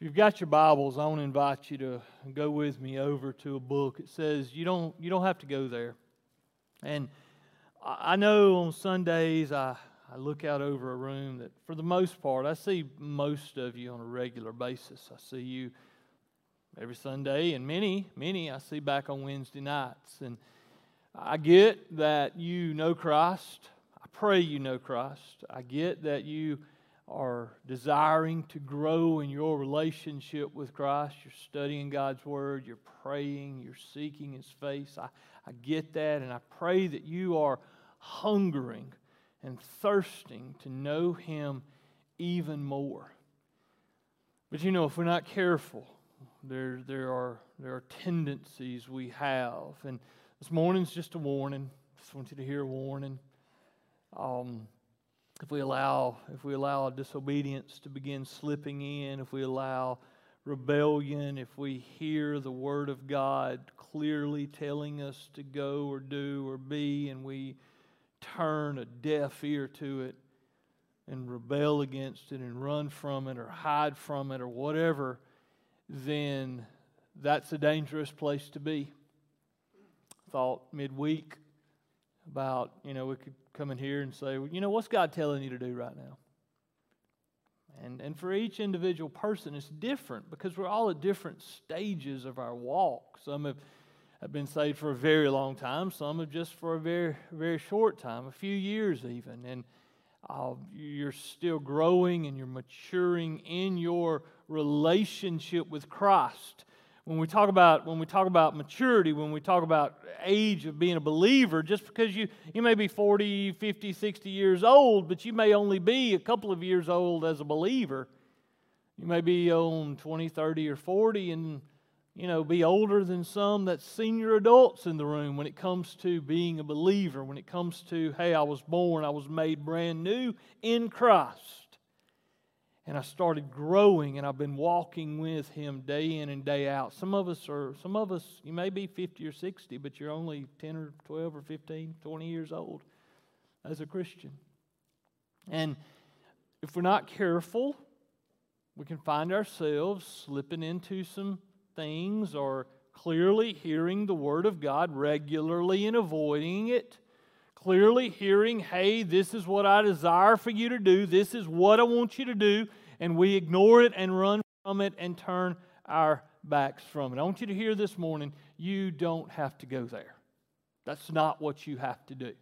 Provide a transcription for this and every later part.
If you've got your Bibles, I want to invite you to go with me over to a book. It says you don't you don't have to go there. And I know on Sundays I, I look out over a room that for the most part I see most of you on a regular basis. I see you every Sunday and many, many I see back on Wednesday nights. And I get that you know Christ. I pray you know Christ. I get that you are desiring to grow in your relationship with Christ, you're studying God's Word, you're praying, you're seeking His face. I, I get that, and I pray that you are hungering and thirsting to know Him even more. But you know, if we're not careful, there, there, are, there are tendencies we have. And this morning's just a warning. Just want you to hear a warning. Um, if we allow if we allow disobedience to begin slipping in, if we allow rebellion, if we hear the word of God clearly telling us to go or do or be, and we turn a deaf ear to it and rebel against it and run from it or hide from it or whatever, then that's a dangerous place to be. Thought midweek about, you know, we could come in here and say, well, you know, what's God telling you to do right now? And, and for each individual person, it's different because we're all at different stages of our walk. Some have, have been saved for a very long time, some have just for a very, very short time, a few years even. And uh, you're still growing and you're maturing in your relationship with Christ when we talk about when we talk about maturity when we talk about age of being a believer just because you you may be 40 50 60 years old but you may only be a couple of years old as a believer. You may be on 20 30 or 40 and you know be older than some that's senior adults in the room when it comes to being a believer when it comes to hey i was born i was made brand new in christ and I started growing and I've been walking with him day in and day out. Some of us are some of us you may be 50 or 60 but you're only 10 or 12 or 15, 20 years old as a Christian. And if we're not careful, we can find ourselves slipping into some things or clearly hearing the word of God regularly and avoiding it clearly hearing, hey, this is what I desire for you to do, this is what I want you to do, and we ignore it and run from it and turn our backs from it. I want you to hear this morning you don't have to go there. That's not what you have to do.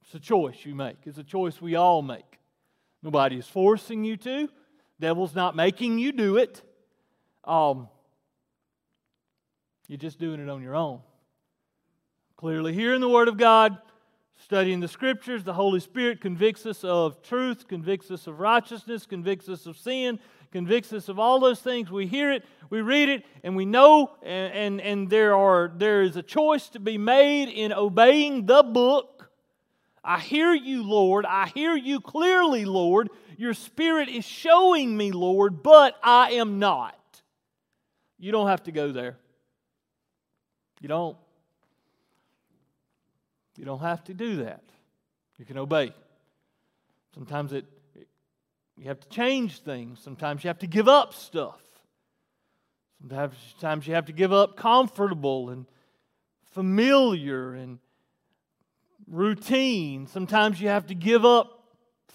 It's a choice you make, it's a choice we all make. Nobody is forcing you to, devil's not making you do it. Um, you're just doing it on your own. Clearly, hearing the Word of God, Studying the scriptures, the Holy Spirit convicts us of truth, convicts us of righteousness, convicts us of sin, convicts us of all those things. We hear it, we read it, and we know, and, and, and there, are, there is a choice to be made in obeying the book. I hear you, Lord. I hear you clearly, Lord. Your Spirit is showing me, Lord, but I am not. You don't have to go there. You don't. You don't have to do that. You can obey. Sometimes it, it you have to change things. Sometimes you have to give up stuff. Sometimes, sometimes you have to give up comfortable and familiar and routine. Sometimes you have to give up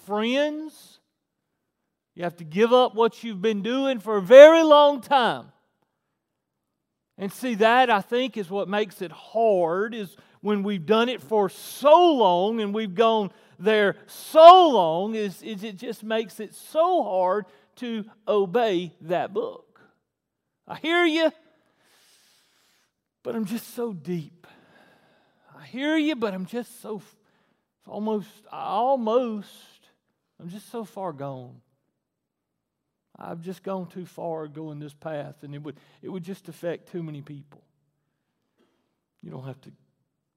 friends. You have to give up what you've been doing for a very long time. And see, that I think is what makes it hard, is when we've done it for so long and we've gone there so long is, is it just makes it so hard to obey that book. I hear you, but I'm just so deep. I hear you, but I'm just so almost, almost, I'm just so far gone. I've just gone too far going this path, and it would, it would just affect too many people. You don't have to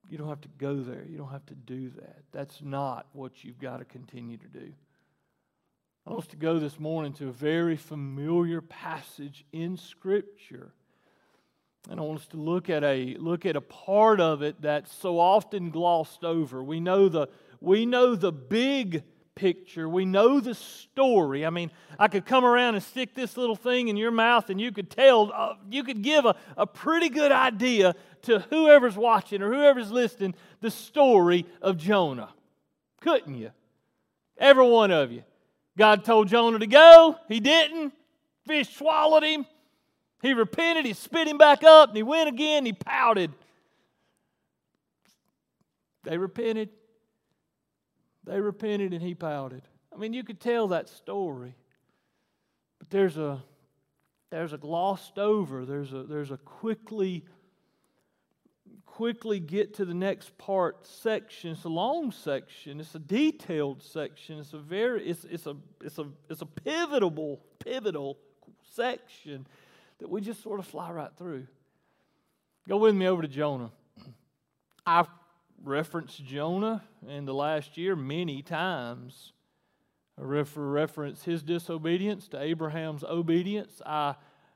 you don't have to go there. You don't have to do that. That's not what you've got to continue to do. I want us to go this morning to a very familiar passage in Scripture. And I want us to look at a look at a part of it that's so often glossed over. We know the we know the big picture. We know the story. I mean, I could come around and stick this little thing in your mouth, and you could tell, uh, you could give a, a pretty good idea to whoever's watching or whoever's listening the story of Jonah. Couldn't you? Every one of you. God told Jonah to go, he didn't. Fish swallowed him. He repented, he spit him back up, and he went again, he pouted. They repented. They repented and he pouted. I mean, you could tell that story. But there's a there's a glossed over, there's a there's a quickly quickly get to the next part section. It's a long section. It's a detailed section. It's a very it's it's a it's a it's a pivotal pivotal section that we just sort of fly right through. Go with me over to Jonah. I've referenced Jonah in the last year many times. I refer, reference his disobedience to Abraham's obedience. I,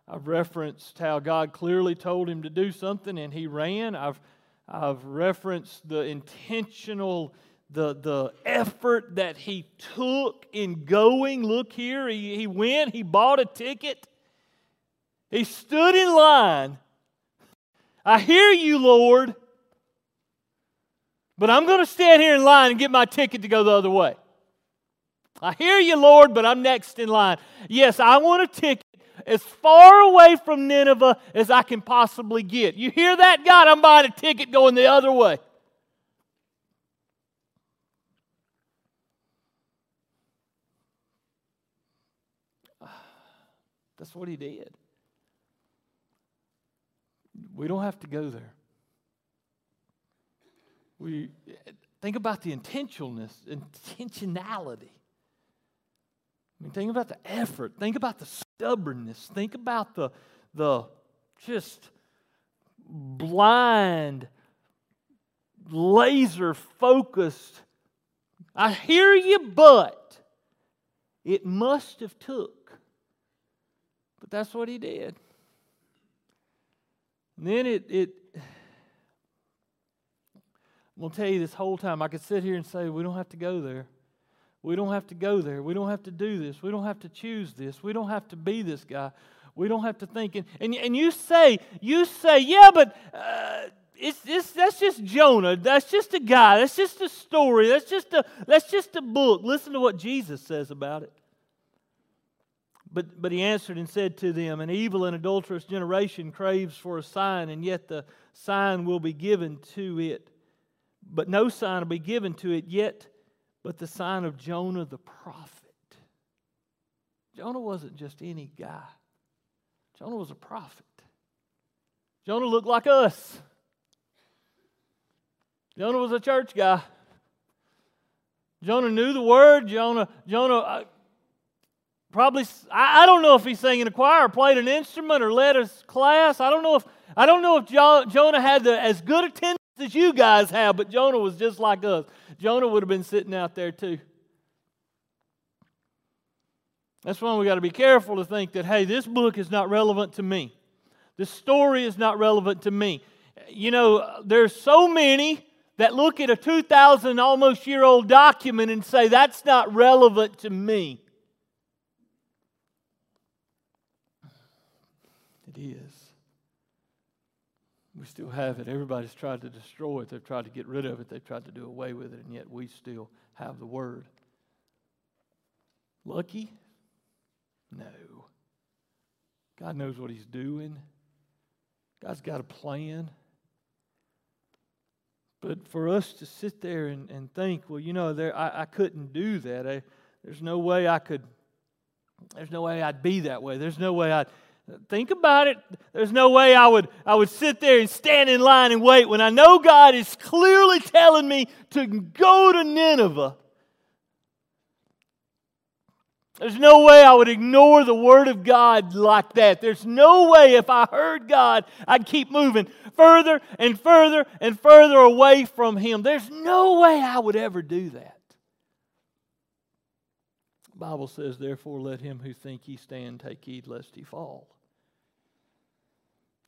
I've referenced how God clearly told him to do something and he ran. I've, I've referenced the intentional, the, the effort that he took in going. Look here, he, he went, he bought a ticket, he stood in line. I hear you, Lord. But I'm going to stand here in line and get my ticket to go the other way. I hear you, Lord, but I'm next in line. Yes, I want a ticket as far away from Nineveh as I can possibly get. You hear that, God? I'm buying a ticket going the other way. That's what he did. We don't have to go there. We think about the intentionalness, intentionality. I mean, think about the effort. Think about the stubbornness. Think about the, the just blind, laser focused. I hear you, but it must have took. But that's what he did. And then it, it I'm going to tell you this whole time, I could sit here and say, we don't have to go there. We don't have to go there. We don't have to do this. We don't have to choose this. We don't have to be this guy. We don't have to think. And, and, and you say, you say, yeah, but uh, it's, it's, that's just Jonah. That's just a guy. That's just a story. That's just a, that's just a book. Listen to what Jesus says about it. But, but he answered and said to them, An evil and adulterous generation craves for a sign, and yet the sign will be given to it but no sign will be given to it yet but the sign of Jonah the prophet. Jonah wasn't just any guy, Jonah was a prophet. Jonah looked like us. Jonah was a church guy. Jonah knew the word. Jonah, Jonah uh, probably, I, I, don't know if he sang in a choir or played an instrument or led a class. I don't know if, I don't know if jo, Jonah had the, as good attendance as you guys have, but Jonah was just like us. Jonah would have been sitting out there too. That's why we got to be careful to think that, hey, this book is not relevant to me. This story is not relevant to me. You know, there's so many that look at a 2,000 almost year old document and say, that's not relevant to me. It is. We still have it. Everybody's tried to destroy it. They've tried to get rid of it. They've tried to do away with it, and yet we still have the Word. Lucky? No. God knows what He's doing, God's got a plan. But for us to sit there and, and think, well, you know, there, I, I couldn't do that. I, there's no way I could, there's no way I'd be that way. There's no way I'd, Think about it. There's no way I would, I would sit there and stand in line and wait when I know God is clearly telling me to go to Nineveh. There's no way I would ignore the Word of God like that. There's no way if I heard God, I'd keep moving further and further and further away from Him. There's no way I would ever do that. The Bible says, Therefore, let him who think he stand take heed lest he fall.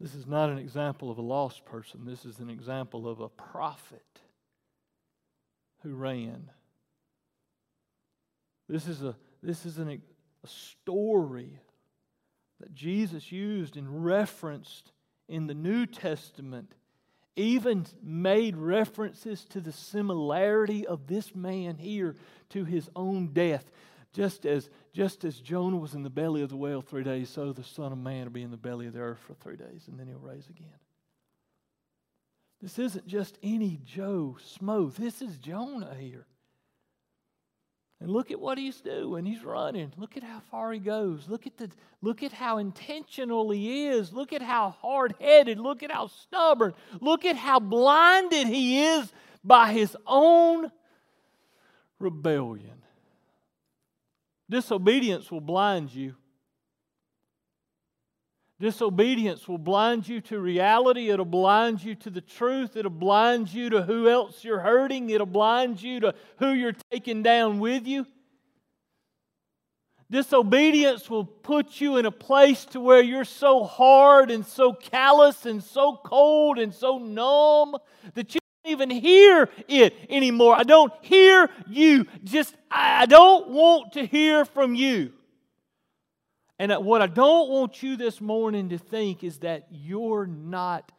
This is not an example of a lost person. This is an example of a prophet who ran. This is a this is an, a story that Jesus used and referenced in the New Testament, even made references to the similarity of this man here to his own death. Just as, just as Jonah was in the belly of the whale three days, so the Son of Man will be in the belly of the earth for three days, and then he'll rise again. This isn't just any Joe Smo. This is Jonah here. And look at what he's doing. He's running. Look at how far he goes. Look at the look at how intentional he is. Look at how hard-headed. Look at how stubborn. Look at how blinded he is by his own rebellion. Disobedience will blind you. Disobedience will blind you to reality. It'll blind you to the truth. It'll blind you to who else you're hurting. It'll blind you to who you're taking down with you. Disobedience will put you in a place to where you're so hard and so callous and so cold and so numb that you even hear it anymore. I don't hear you. Just I don't want to hear from you. And uh, what I don't want you this morning to think is that you're not,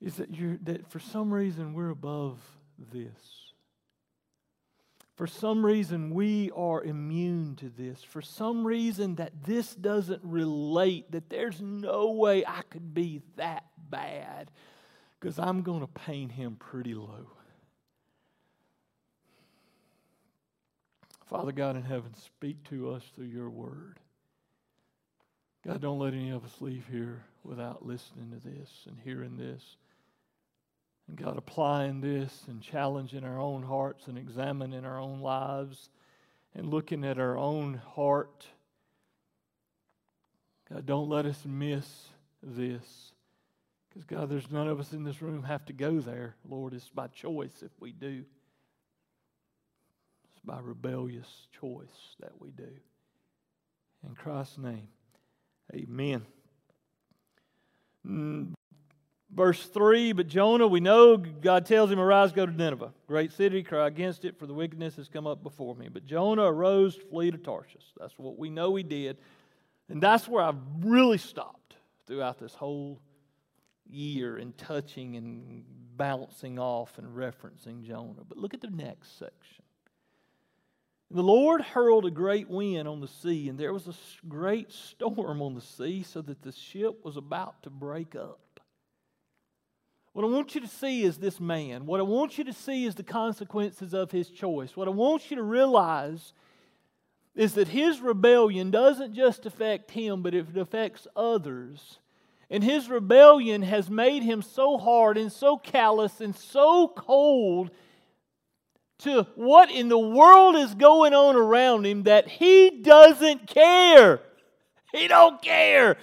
is that you're, that for some reason we're above this. For some reason we are immune to this. For some reason that this doesn't relate, that there's no way I could be that bad because I'm going to paint him pretty low. Father God in heaven, speak to us through your word. God, don't let any of us leave here without listening to this and hearing this. And God, applying this and challenging our own hearts and examining our own lives and looking at our own heart. God, don't let us miss this. Because, God, there's none of us in this room have to go there. Lord, it's by choice if we do It's by rebellious choice that we do. In Christ's name, amen. Mm, verse 3 But Jonah, we know God tells him, Arise, go to Nineveh, great city, cry against it, for the wickedness has come up before me. But Jonah arose, to flee to Tarshish. That's what we know he did. And that's where I've really stopped throughout this whole year and touching and bouncing off and referencing Jonah. But look at the next section. The Lord hurled a great wind on the sea, and there was a great storm on the sea, so that the ship was about to break up. What I want you to see is this man. What I want you to see is the consequences of his choice. What I want you to realize is that his rebellion doesn't just affect him, but it affects others. And his rebellion has made him so hard and so callous and so cold to what in the world is going on around him that he doesn't care. He don't care.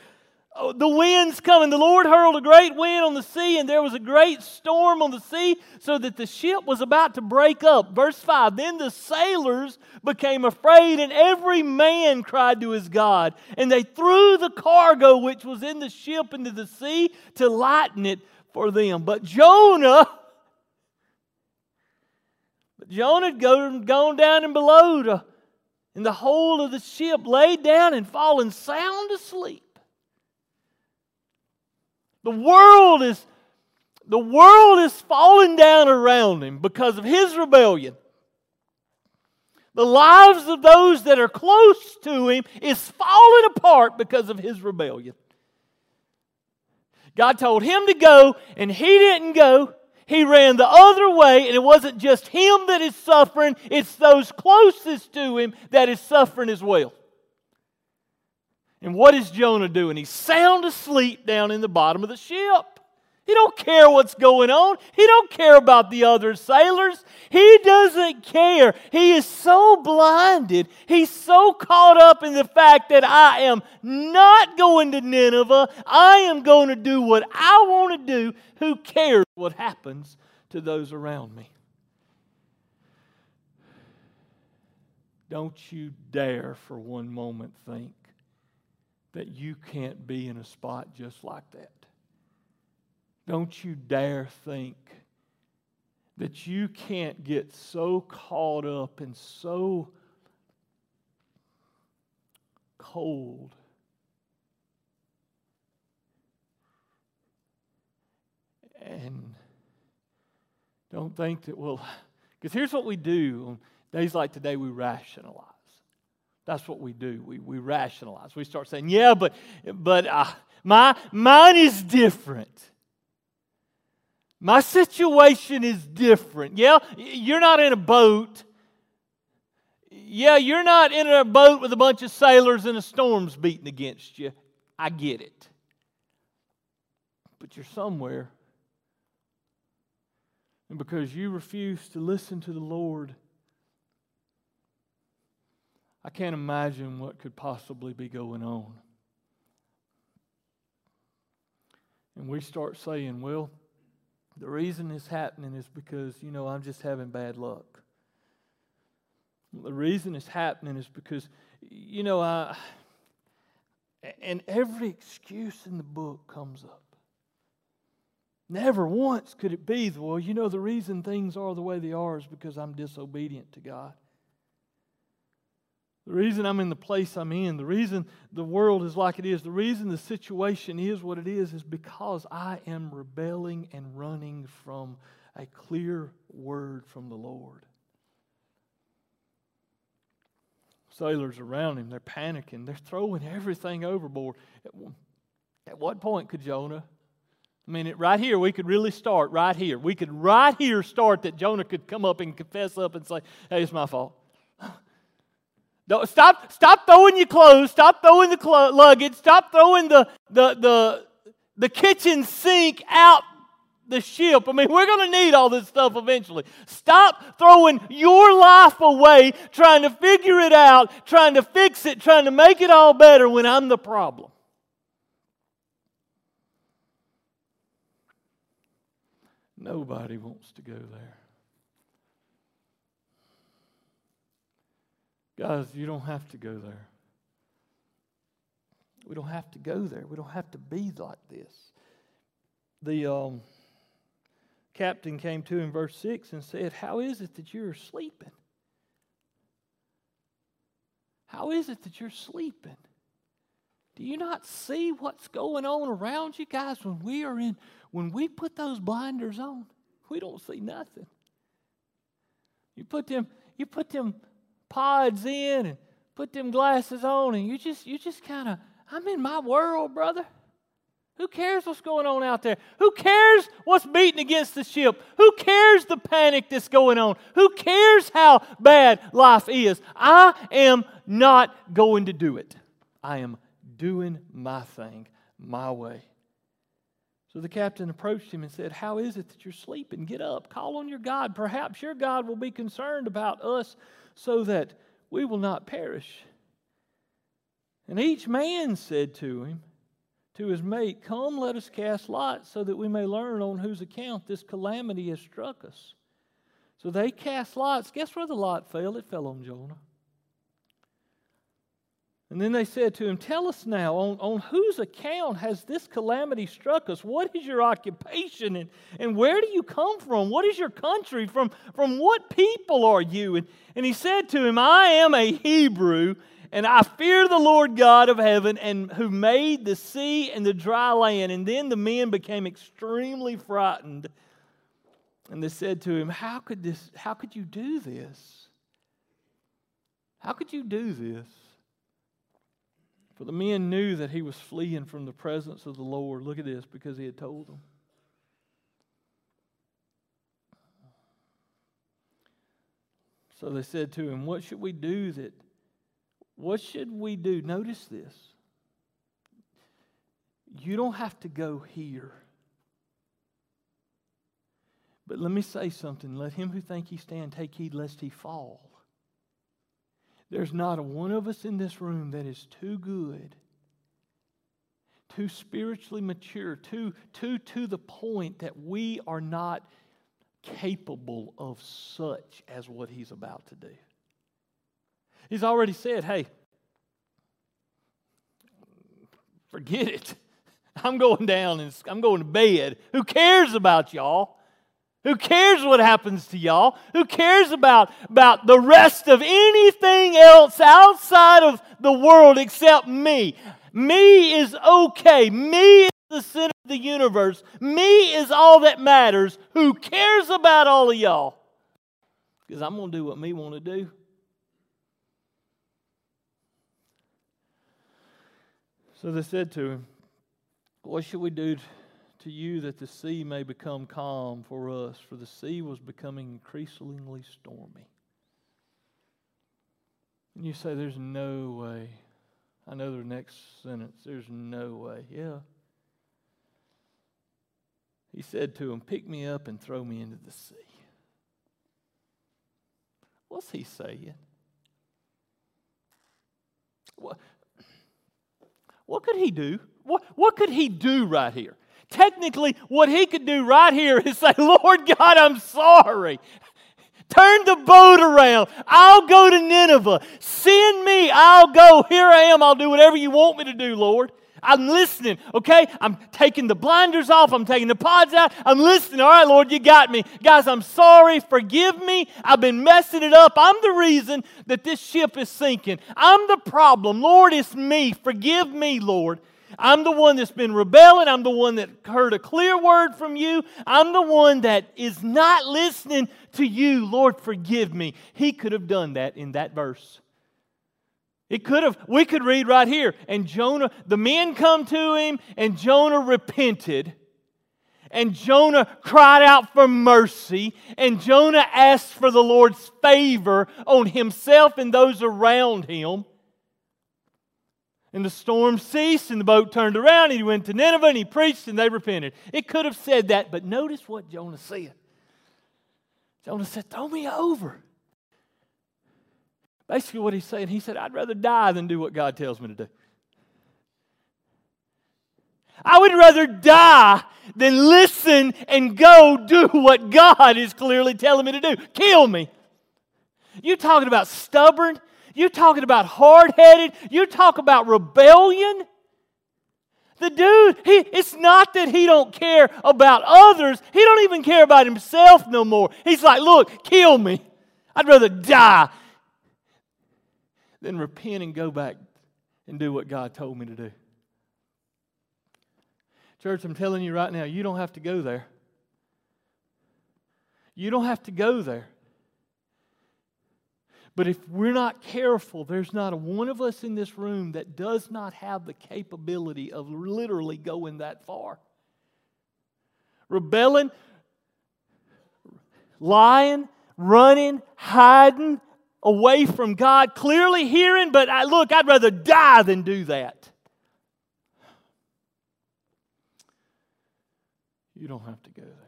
Oh, the wind's coming. The Lord hurled a great wind on the sea, and there was a great storm on the sea, so that the ship was about to break up. Verse 5 Then the sailors became afraid, and every man cried to his God. And they threw the cargo which was in the ship into the sea to lighten it for them. But Jonah But Jonah had gone, gone down and below to, in the hold of the ship, laid down and fallen sound asleep. The world is the world is falling down around him because of his rebellion. The lives of those that are close to him is falling apart because of his rebellion. God told him to go, and he didn't go. He ran the other way, and it wasn't just him that is suffering, it's those closest to him that is suffering as well. And what is Jonah doing? He's sound asleep down in the bottom of the ship. He don't care what's going on. He don't care about the other sailors. He doesn't care. He is so blinded. He's so caught up in the fact that I am not going to Nineveh. I am going to do what I want to do. Who cares what happens to those around me? Don't you dare for one moment think that you can't be in a spot just like that. Don't you dare think that you can't get so caught up and so cold and don't think that, well, because here's what we do on days like today we rationalize. That's what we do. We, we rationalize. We start saying, yeah, but, but uh, my, mine is different. My situation is different. Yeah, you're not in a boat. Yeah, you're not in a boat with a bunch of sailors and a storm's beating against you. I get it. But you're somewhere. And because you refuse to listen to the Lord, I can't imagine what could possibly be going on. And we start saying, well, the reason it's happening is because, you know, I'm just having bad luck. The reason it's happening is because, you know, I. And every excuse in the book comes up. Never once could it be, well, you know, the reason things are the way they are is because I'm disobedient to God. The reason I'm in the place I'm in, the reason the world is like it is, the reason the situation is what it is, is because I am rebelling and running from a clear word from the Lord. Sailors around him, they're panicking, they're throwing everything overboard. At what point could Jonah? I mean, right here, we could really start right here. We could right here start that Jonah could come up and confess up and say, hey, it's my fault. Don't, stop, stop throwing your clothes. Stop throwing the clo- luggage. Stop throwing the, the, the, the kitchen sink out the ship. I mean, we're going to need all this stuff eventually. Stop throwing your life away trying to figure it out, trying to fix it, trying to make it all better when I'm the problem. Nobody wants to go there. Guys, you don't have to go there. We don't have to go there. We don't have to be like this. The um, captain came to him, verse 6, and said, How is it that you're sleeping? How is it that you're sleeping? Do you not see what's going on around you guys when we are in when we put those blinders on? We don't see nothing. You put them you put them pods in and put them glasses on, and you just you just kind of I'm in my world, brother. Who cares what's going on out there? Who cares what's beating against the ship? Who cares the panic that's going on? Who cares how bad life is? I am not going to do it. I am doing my thing my way. So the captain approached him and said, How is it that you're sleeping? Get up, call on your God. Perhaps your God will be concerned about us so that we will not perish. And each man said to him, to his mate, Come, let us cast lots so that we may learn on whose account this calamity has struck us. So they cast lots. Guess where the lot fell? It fell on Jonah. And then they said to him, Tell us now, on, on whose account has this calamity struck us? What is your occupation? And, and where do you come from? What is your country? From, from what people are you? And, and he said to him, I am a Hebrew, and I fear the Lord God of heaven, and who made the sea and the dry land. And then the men became extremely frightened. And they said to him, How could this, how could you do this? How could you do this? For the men knew that he was fleeing from the presence of the Lord. Look at this, because he had told them. So they said to him, What should we do that? What should we do? Notice this. You don't have to go here. But let me say something. Let him who think he stand take heed lest he fall. There's not a one of us in this room that is too good, too spiritually mature, too, too to the point that we are not capable of such as what he's about to do. He's already said, hey, forget it. I'm going down and I'm going to bed. Who cares about y'all? Who cares what happens to y'all? Who cares about, about the rest of anything else outside of the world except me? Me is okay. Me is the center of the universe. Me is all that matters. Who cares about all of y'all? Because I'm going to do what me want to do. So they said to him, What should we do to you that the sea may become calm for us? For the sea was becoming increasingly stormy. And you say, There's no way. I know the next sentence. There's no way. Yeah. He said to him, Pick me up and throw me into the sea. What's he saying? What, what could he do? What, what could he do right here? Technically, what he could do right here is say, Lord God, I'm sorry. Turn the boat around. I'll go to Nineveh. Send me. I'll go. Here I am. I'll do whatever you want me to do, Lord. I'm listening, okay? I'm taking the blinders off. I'm taking the pods out. I'm listening. All right, Lord, you got me. Guys, I'm sorry. Forgive me. I've been messing it up. I'm the reason that this ship is sinking. I'm the problem. Lord, it's me. Forgive me, Lord. I'm the one that's been rebelling. I'm the one that heard a clear word from you. I'm the one that is not listening to you. Lord, forgive me. He could have done that in that verse. It could have, we could read right here. And Jonah, the men come to him, and Jonah repented. And Jonah cried out for mercy. And Jonah asked for the Lord's favor on himself and those around him. And the storm ceased, and the boat turned around, and he went to Nineveh, and he preached, and they repented. It could have said that, but notice what Jonah said. Jonah said, Throw me over. Basically, what he's saying, he said, I'd rather die than do what God tells me to do. I would rather die than listen and go do what God is clearly telling me to do. Kill me. You talking about stubborn? You talking about hard headed? You talk about rebellion? The dude, he, it's not that he don't care about others. He don't even care about himself no more. He's like, look, kill me. I'd rather die than repent and go back and do what God told me to do. Church, I'm telling you right now, you don't have to go there. You don't have to go there. But if we're not careful, there's not a one of us in this room that does not have the capability of literally going that far. Rebelling, lying, running, hiding, away from God, clearly hearing, but I, look, I'd rather die than do that. You don't have to go there.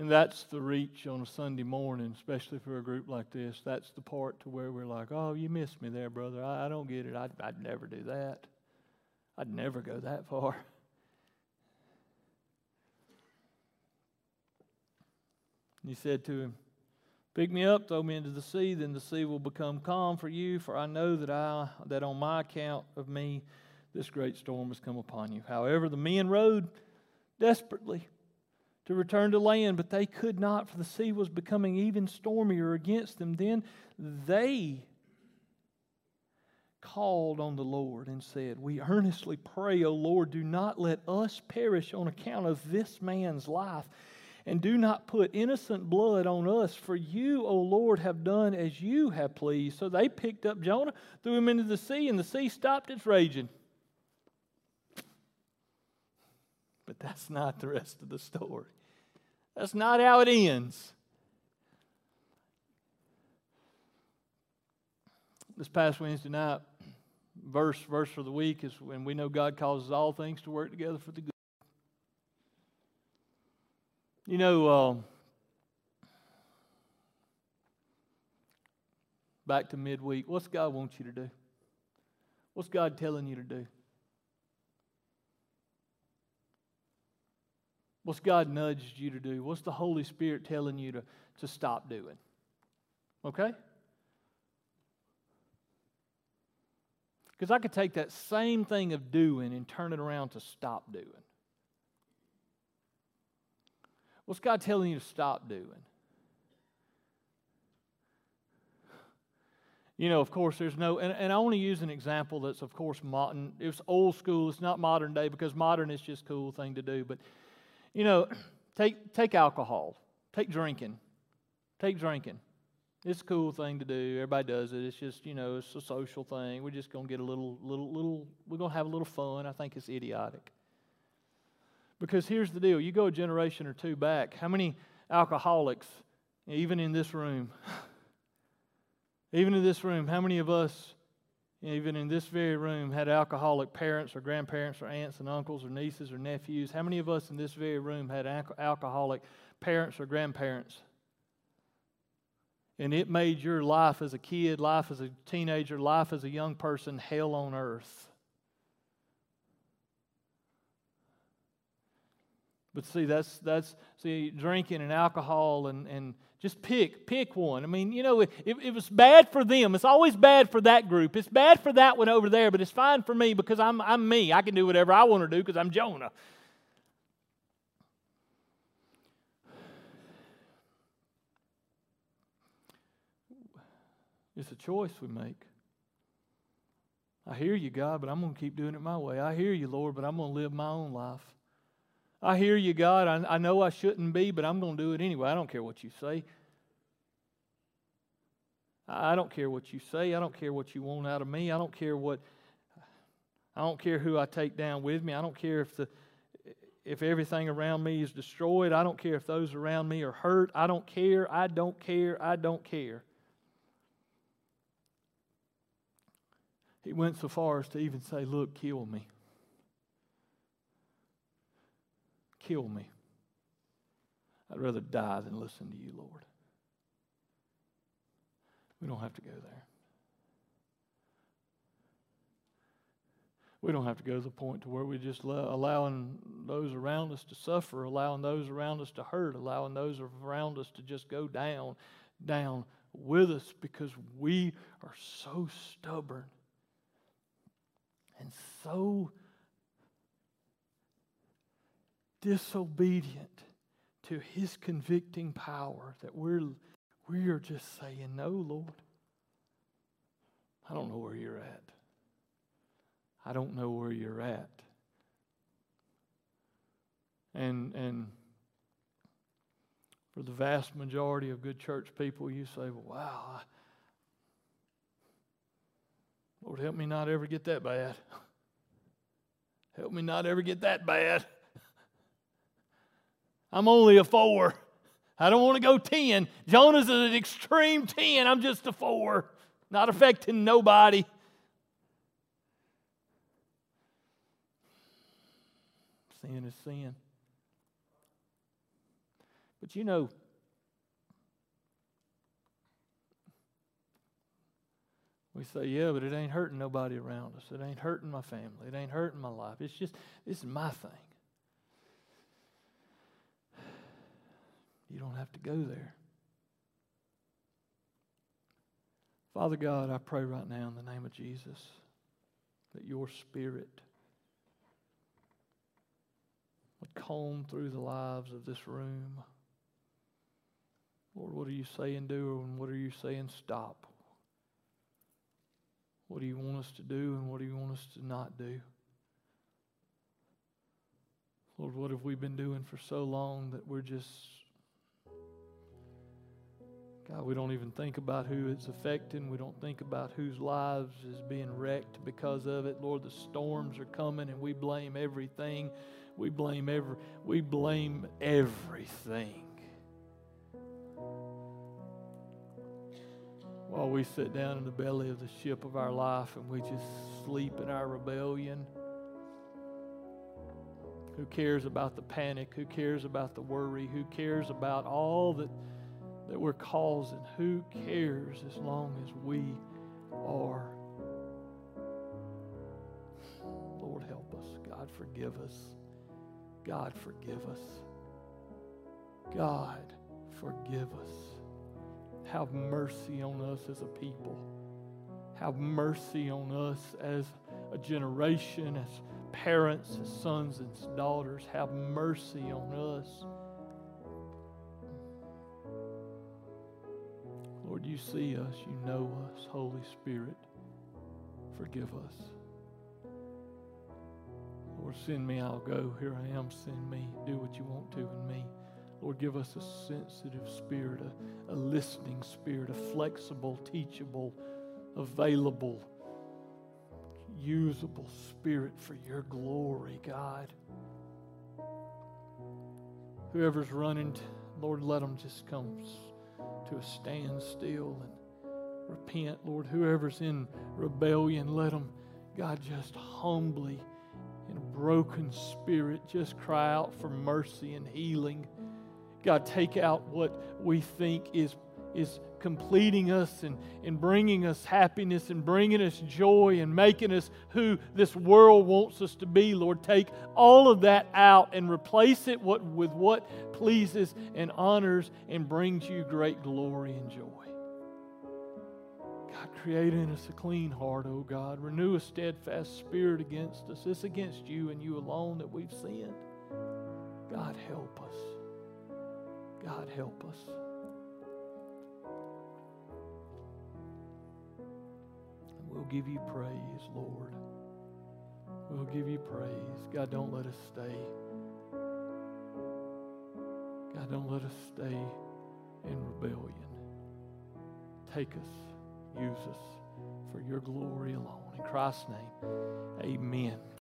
And that's the reach on a Sunday morning, especially for a group like this. That's the part to where we're like, oh, you missed me there, brother. I, I don't get it. I'd, I'd never do that. I'd never go that far. He said to him, Pick me up, throw me into the sea, then the sea will become calm for you, for I know that I that on my account of me this great storm has come upon you. However, the men rowed desperately to return to land, but they could not, for the sea was becoming even stormier against them. Then they called on the Lord and said, We earnestly pray, O Lord, do not let us perish on account of this man's life and do not put innocent blood on us, for you, O Lord, have done as you have pleased. So they picked up Jonah, threw him into the sea, and the sea stopped its raging. But that's not the rest of the story. That's not how it ends. This past Wednesday night, verse verse for the week is when we know God causes all things to work together for the good you know, uh, back to midweek, what's God want you to do? What's God telling you to do? What's God nudged you to do? What's the Holy Spirit telling you to, to stop doing? Okay? Because I could take that same thing of doing and turn it around to stop doing. What's God telling you to stop doing? You know, of course, there's no, and, and I want to use an example that's, of course, modern. It's old school. It's not modern day because modern is just a cool thing to do. But, you know, take, take alcohol, take drinking, take drinking. It's a cool thing to do. Everybody does it. It's just, you know, it's a social thing. We're just going to get a little, little, little, we're going to have a little fun. I think it's idiotic. Because here's the deal you go a generation or two back, how many alcoholics, even in this room, even in this room, how many of us, even in this very room, had alcoholic parents or grandparents or aunts and uncles or nieces or nephews? How many of us in this very room had alcoholic parents or grandparents? and it made your life as a kid, life as a teenager, life as a young person hell on earth. But see, that's that's see drinking and alcohol and and just pick pick one. I mean, you know, it, it was bad for them. It's always bad for that group. It's bad for that one over there, but it's fine for me because I'm I'm me. I can do whatever I want to do because I'm Jonah. It's a choice we make. I hear you, God, but I'm going to keep doing it my way. I hear you, Lord, but I'm going to live my own life. I hear you, God. I, I know I shouldn't be, but I'm going to do it anyway. I don't care what you say. I don't care what you say. I don't care what you want out of me. I don't care what I don't care who I take down with me. I don't care if the if everything around me is destroyed. I don't care if those around me are hurt. I don't care. I don't care. I don't care. He went so far as to even say, Look, kill me. Kill me. I'd rather die than listen to you, Lord. We don't have to go there. We don't have to go to the point to where we're just allowing those around us to suffer, allowing those around us to hurt, allowing those around us to just go down, down with us because we are so stubborn and so disobedient to his convicting power that we're we are just saying no lord i don't know where you're at i don't know where you're at and and for the vast majority of good church people you say well, wow Lord, help me not ever get that bad. Help me not ever get that bad. I'm only a four. I don't want to go 10. Jonah's an extreme 10. I'm just a four, not affecting nobody. Sin is sin. But you know, We say, yeah, but it ain't hurting nobody around us. It ain't hurting my family. It ain't hurting my life. It's just, this is my thing. You don't have to go there. Father God, I pray right now in the name of Jesus that your spirit would comb through the lives of this room. Lord, what are you saying do and what are you saying stop? What do you want us to do and what do you want us to not do? Lord, what have we been doing for so long that we're just, God, we don't even think about who it's affecting. We don't think about whose lives is being wrecked because of it. Lord, the storms are coming and we blame everything. We blame every, we blame everything. while we sit down in the belly of the ship of our life and we just sleep in our rebellion. Who cares about the panic? Who cares about the worry? Who cares about all that, that we're causing? Who cares as long as we are? Lord, help us. God, forgive us. God, forgive us. God, forgive us. Have mercy on us as a people. Have mercy on us as a generation, as parents, as sons and daughters. Have mercy on us. You see us, you know us. Holy Spirit, forgive us. Lord, send me, I'll go. Here I am, send me. Do what you want to in me. Lord, give us a sensitive spirit, a, a listening spirit, a flexible, teachable, available, usable spirit for your glory, God. Whoever's running, Lord, let them just come to a standstill and repent. Lord, whoever's in rebellion, let them, God, just humbly, in a broken spirit, just cry out for mercy and healing. God, take out what we think is, is completing us and, and bringing us happiness and bringing us joy and making us who this world wants us to be, Lord. Take all of that out and replace it what, with what pleases and honors and brings you great glory and joy. God, create in us a clean heart, O oh God. Renew a steadfast spirit against us. It's against you and you alone that we've sinned. God, help us. God, help us. We'll give you praise, Lord. We'll give you praise. God, don't let us stay. God, don't let us stay in rebellion. Take us, use us for your glory alone. In Christ's name, amen.